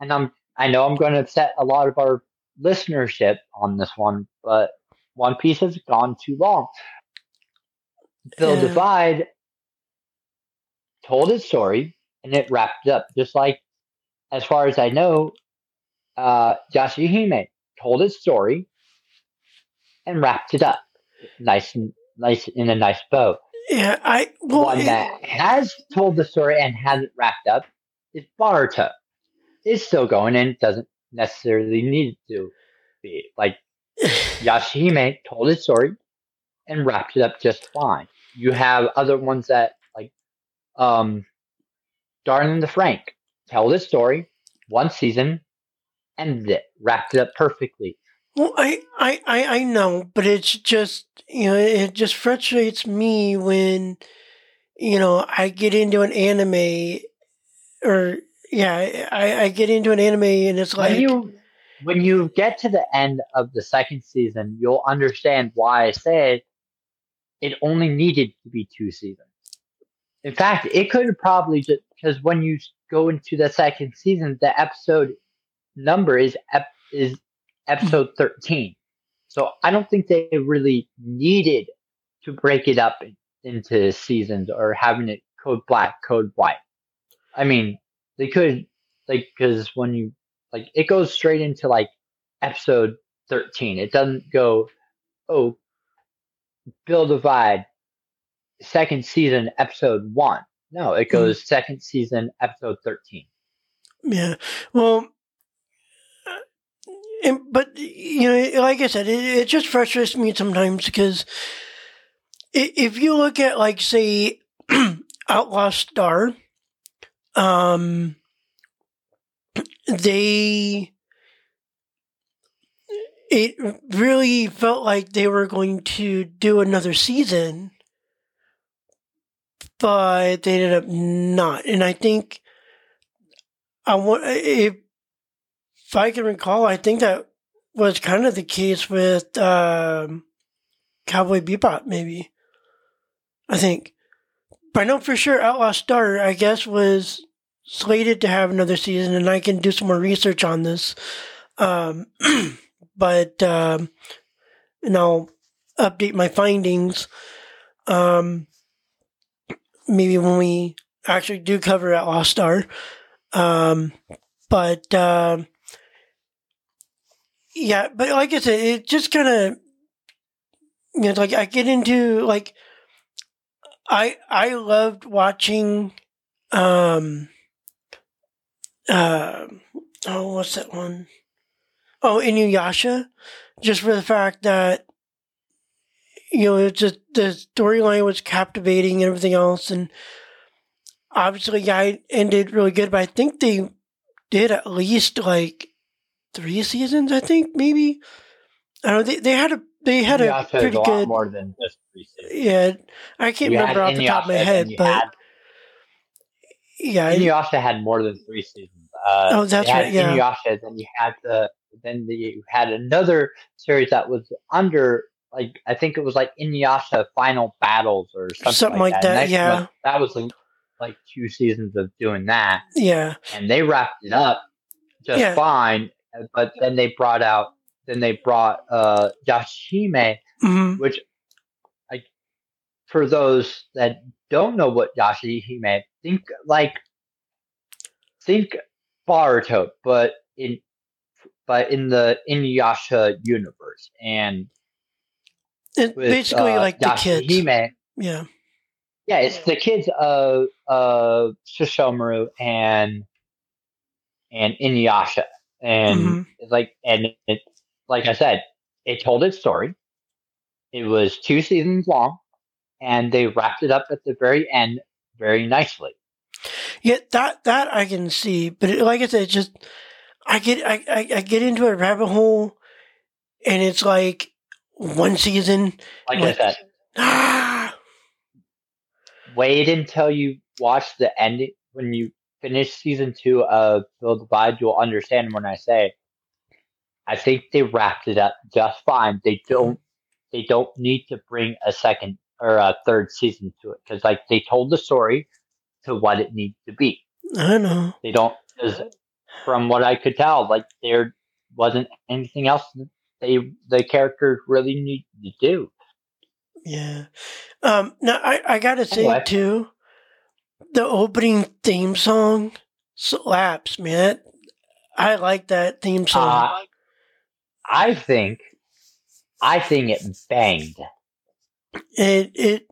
and I'm I know I'm going to upset a lot of our listenership on this one, but One Piece has gone too long. Bill Yeah. Divide told its story and it wrapped up, just like as far as I know, uh, Yashahime told his story and wrapped it up, nice and nice in a nice bow Yeah, I well, one it- that has told the story and hasn't wrapped up is Boruto. It's still going and doesn't necessarily need to be. Like Yashahime told his story and wrapped it up just fine. You have other ones that like um Darling the Franxx told his story one season and it wrapped it up perfectly. Well, I, I, I, I know, but it's just you know it just frustrates me when you know I get into an anime or yeah I, I get into an anime and it's like when you when you get to the end of the second season, you'll understand why I said it only needed to be two seasons. In fact, it could have probably just because when you go into the second season, the episode number is ep, is episode mm-hmm. thirteen. So I don't think they really needed to break it up into seasons or having it code black, code white. I mean, they could like because when you like it goes straight into like episode 13 it doesn't go oh Build Divide second season episode 1 no it mm-hmm. goes second season episode 13 Yeah. Well, and, but you know, like I said, it, it just frustrates me sometimes because if you look at like say Outlaw Star, um, they it really felt like they were going to do another season, but they ended up not, and I think. I want if, if I can recall, I think that was kind of the case with um, Cowboy Bebop, maybe. I think, but I know for sure Outlaw Star, I guess, was slated to have another season, and I can do some more research on this. Um, but um, and I'll update my findings. Um, maybe when we actually do cover Outlaw Star. Um, but um, yeah, but like I said, it just kind of you know, like I get into like I I loved watching um uh, oh, what's that one? Oh, Inuyasha, just for the fact that you know it's just the storyline was captivating and everything else, and obviously, yeah, it ended really good. But I think they did at least like three seasons. I think maybe I don't. know, They they had a they had a pretty a good. more than just three seasons. Yeah, I can't You remember off the top of my head, but had- yeah, Inuyasha had more than three seasons. Uh, Oh, that's right, yeah. Inuyasha, then you had the then the, you had another series that was under like I think it was like Inuyasha Final Battles or something, Something like And that, yeah. was- that was like, like two seasons of doing that, yeah, and they wrapped it up just Yeah. fine. But then they brought out then they brought uh Yashime hmm which like for those that don't know what Yashahime, think like think Boruto, but in but in the Inuyasha universe, and it's with basically uh, like the kids. Yashahime, Yeah, yeah, it's the kids of of Sesshomaru and and Inuyasha, and Mhm. it's like and it like I said, it told its story. It was two seasons long, and they wrapped it up at the very end very nicely. yeah, that that I can see, but it, like I said, just I get I, I I get into a rabbit hole, and it's like one season. Like Like- I said, Ah, wait until you watch the ending when you finish season two of Build Divide. You'll understand when I say. I think they wrapped it up just fine. They don't. They don't need to bring a second or a third season to it because, like, they told the story to what it needs to be. I know. They don't. From what I could tell, like there wasn't anything else they the characters really need to do. Yeah. Um. Now I I gotta say What? too, the opening theme song slaps, man. I like that theme song. Uh, I think, I think it banged. it it.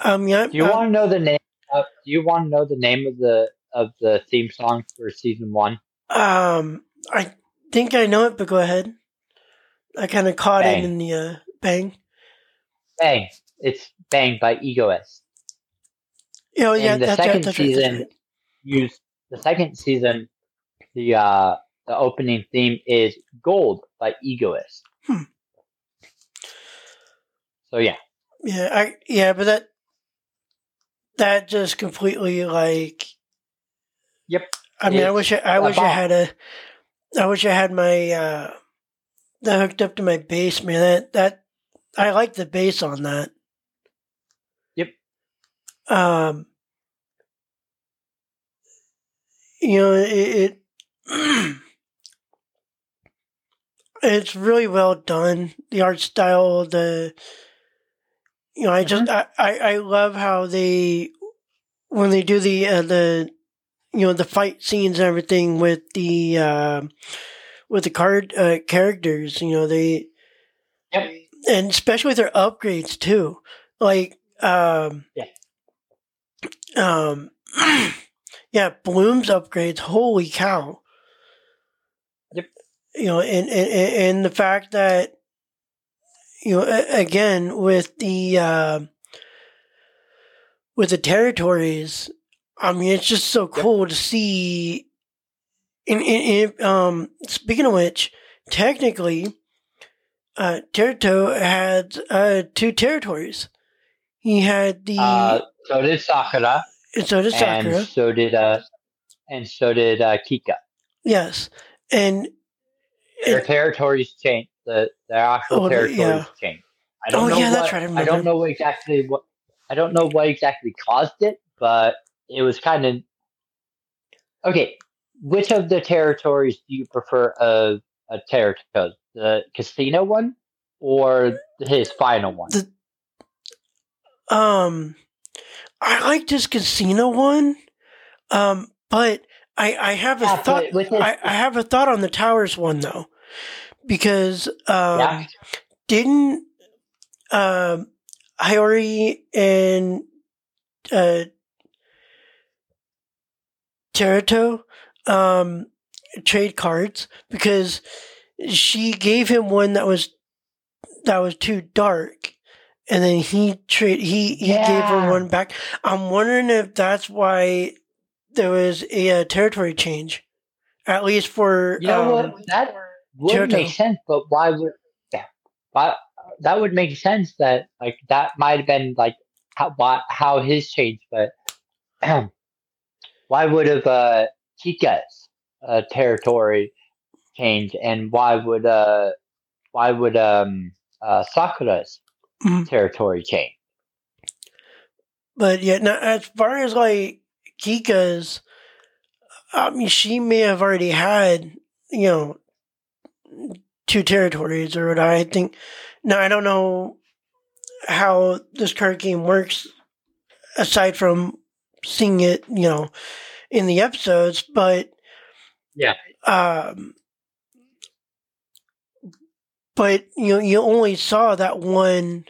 I mean, I, Do you want to know the name? Of, do you want to know the name of the of the theme song for season one? Um, I think I know it, but go ahead. I kind of caught Bang. it in the uh, bang. Bang! It's "Bang" by Egoist. Oh yeah, And the that's second that's right, that's season right. used the second season. The uh the opening theme is "Gold" by Egoist. Hmm. So yeah, Yeah, I yeah, but that that just completely like. Yep. I mean, I wish I, I wish I had a, I wish I had my uh, that hooked up to my bass, man. That that I like the bass on that. Um. You know it. it it's really well done. The art style, the you know, I just I, I, I love how they when they do the uh, the you know the fight scenes and everything with the uh, with the card uh, characters. You know they Yep. and especially their upgrades too. Like um Yeah. Um yeah, Bloom's upgrades. Holy cow! Yep. You know, and and and and the fact that you know again with the uh, with the territories. I mean, it's just so cool to see. In, in, in um, speaking of which, technically, uh, Teruto had uh, two territories. He had the uh, so did Sakura, and so did Sakura. and so did uh, and so did uh, Kika. Yes, and Their it, territories changed. The their actual Oh, territories yeah. changed. I don't Oh, know yeah, what, that's right, I I don't know exactly what I don't know what exactly caused it, but it was kind of okay. Which of the territories do you prefer of a territory? The casino one or his final one? The- um, I liked his casino one, um, but I I have a Yeah, thought. his- I, I have a thought on the towers one though, because um, yeah, didn't um, Hiyori and uh, Teruto um, trade cards because she gave him one that was that was too dark, and then he trade he he gave her one back. I'm wondering if that's why there was a, uh territory change, at least for You know um, what? That would Johto. make sense, but why would? Yeah, why, that would make sense. That like that might have been like how why, how his change, but why would have uh, Kika's uh, territory change, and why would uh why would um uh, Sakura's Mhm. territory came. But yeah, now as far as like Kika's, I mean, she may have already had, you know, two territories or what I think. Now, I don't know how this card game works aside from seeing it, you know, in the episodes, but Yeah. Um, but you know, you only saw that one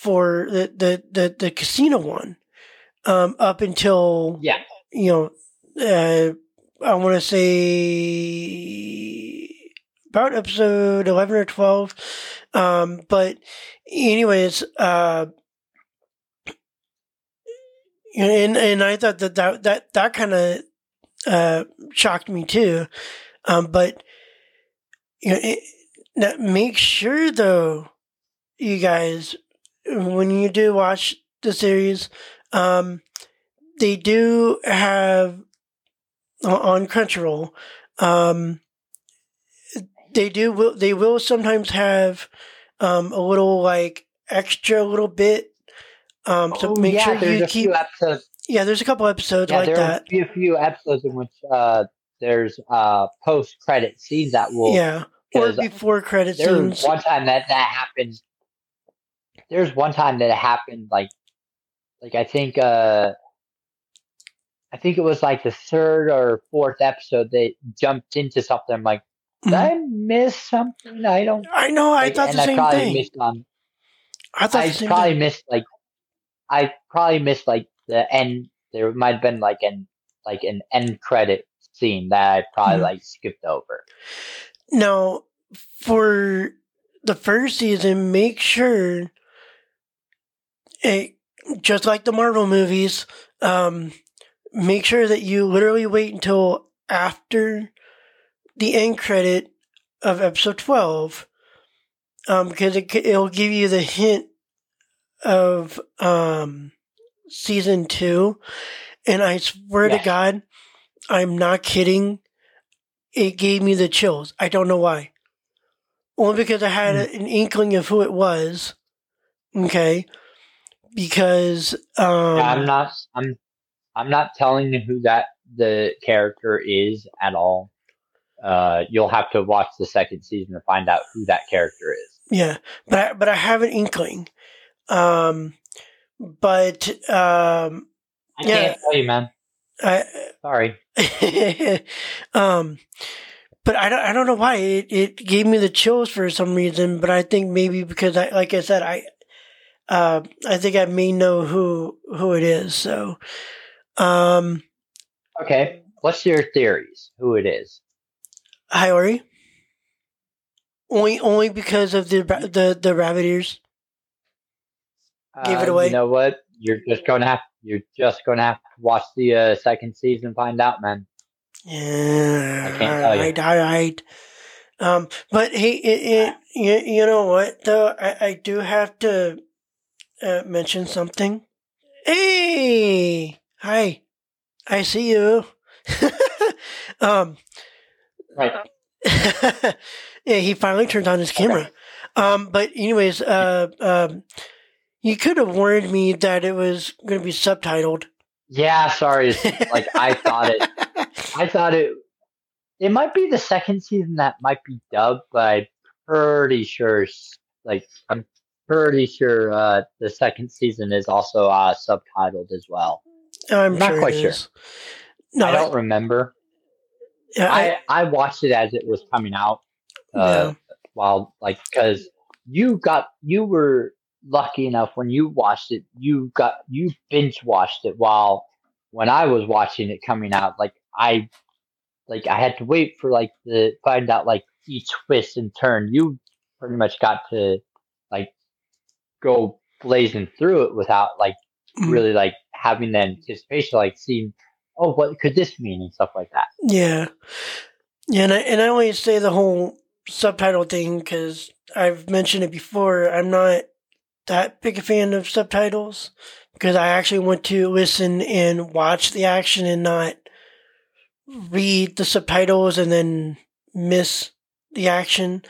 for the the the, the casino one um, up until Yeah, you know uh, I want to say about episode eleven or twelve. Um, but anyways, uh, and and I thought that that that, that kind of uh, shocked me too. Um, but you know, it, make sure though, you guys, when you do watch the series, um, they do have on- Crunchyroll. Um, they do will they will sometimes have um, a little like extra little bit. Um, so Oh, make yeah, sure there's you a keep. few episodes. Yeah, there's a couple episodes Yeah, like there that. are a few, episodes in which uh, there's uh, post credit scenes that will. yeah, or before credit scenes. one time that that happened. There's one time that it happened, like, like I think, uh, I think it was like the third or fourth episode. They jumped into something. I'm like, did I miss something? I don't. Mm-hmm. I know. I like, thought the I same probably thing. missed on. I thought I probably thing. missed like, I probably missed like the end. There might have been like an like an end credit scene that I probably Mhm. like skipped over. Now, for the first season, make sure, it, just like the Marvel movies, um, make sure that you literally wait until after the end credit of episode 12, um, because it, it'll give you the hint of um, season two. And I swear Yes. to God, I'm not kidding it gave me the chills. I don't know why. Only because I had Hmm. an inkling of who it was. Okay. Because um Yeah, I'm not. I'm. I'm not telling you who that the character is at all. Uh, you'll have to watch the second season to find out who that character is. yeah, but I, but I have an inkling. Um but um I Yeah. can't tell you, man. I Sorry. um but I don't I don't know why it, it gave me the chills for some reason, but I think maybe because I like I said I uh I think I may know who who it is. So um Okay. What's your theories? Who it is? Hiyori. Only, only because of the the the rabbit ears. Give it Uh, away. You know what? You're just gonna have. You're just gonna have to watch the uh, second season and find out, man. Yeah, I can't tell you. right, all right. Um, but hey, it, it you, you know what though? I, I do have to uh, mention something. Hey, hi, I see you. um, Right. yeah, he finally turned on his camera. Um, but anyways, uh, um, you could have warned me that it was going to be subtitled. Yeah. Sorry. Like I thought it. I thought it. It might be the second season that might be dubbed, but I'm pretty sure. Like I'm pretty sure uh, the second season is also uh, subtitled as well. I'm Not sure quite sure. No, I don't remember. yeah, I, I I watched it as it was coming out. Uh, while like because you got you were lucky enough when you watched it you got you binge watched it while when I was watching it coming out like I like I had to wait for like the find out like each twist and turn. You pretty much got to like go blazing through it without like Mm. really like having the anticipation, like seeing, oh, what could this mean and stuff like that. Yeah, yeah, and I and I only say the whole subtitle thing because I've mentioned it before. I'm not that big a fan of subtitles because I actually want to listen and watch the action and not read the subtitles and then miss the action.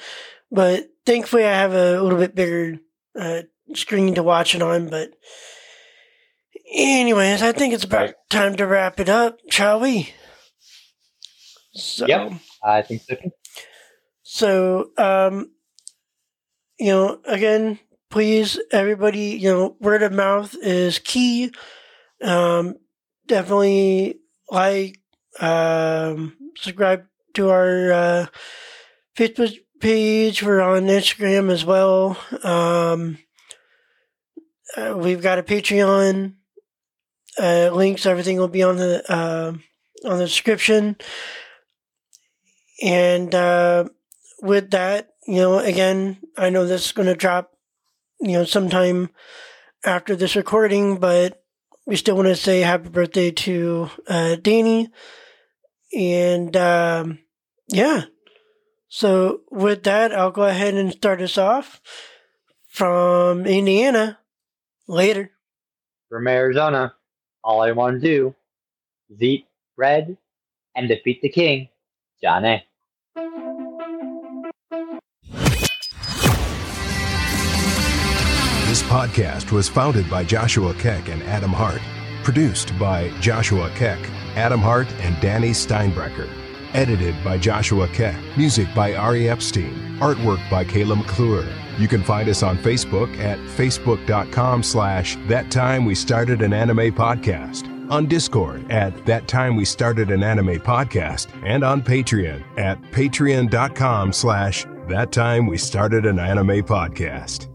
But thankfully, I have a little bit bigger uh, screen to watch it on. But anyways, I think it's about Right. time to wrap it up, shall we? So, Yep. I think so. so, um, you know, again, please, everybody, you know, word of mouth is key. Um, definitely like, um, subscribe to our uh, Facebook page. We're on Instagram as well. Um, uh, we've got a Patreon. Uh, links, everything will be on the uh, on the description. And uh, with that, you know, again, I know this is going to drop, you know, sometime after this recording, but we still want to say happy birthday to uh, Danny. And um, yeah, so with that, I'll go ahead and start us off from Indiana. Later. From Arizona, all I want to do is eat bread and defeat the king, Johnny. This podcast was founded by Joshua Keck and Adam Hart, produced by Joshua Keck, Adam Hart, and Danny Steinbrecher. Edited by Joshua Keck. Music by Ari Epstein. Artwork by Caleb McClure. You can find us on Facebook at facebook.com slash that time we started an anime podcast. On Discord at that time we started an anime podcast. And on Patreon at patreon.com slash that time we started an anime podcast.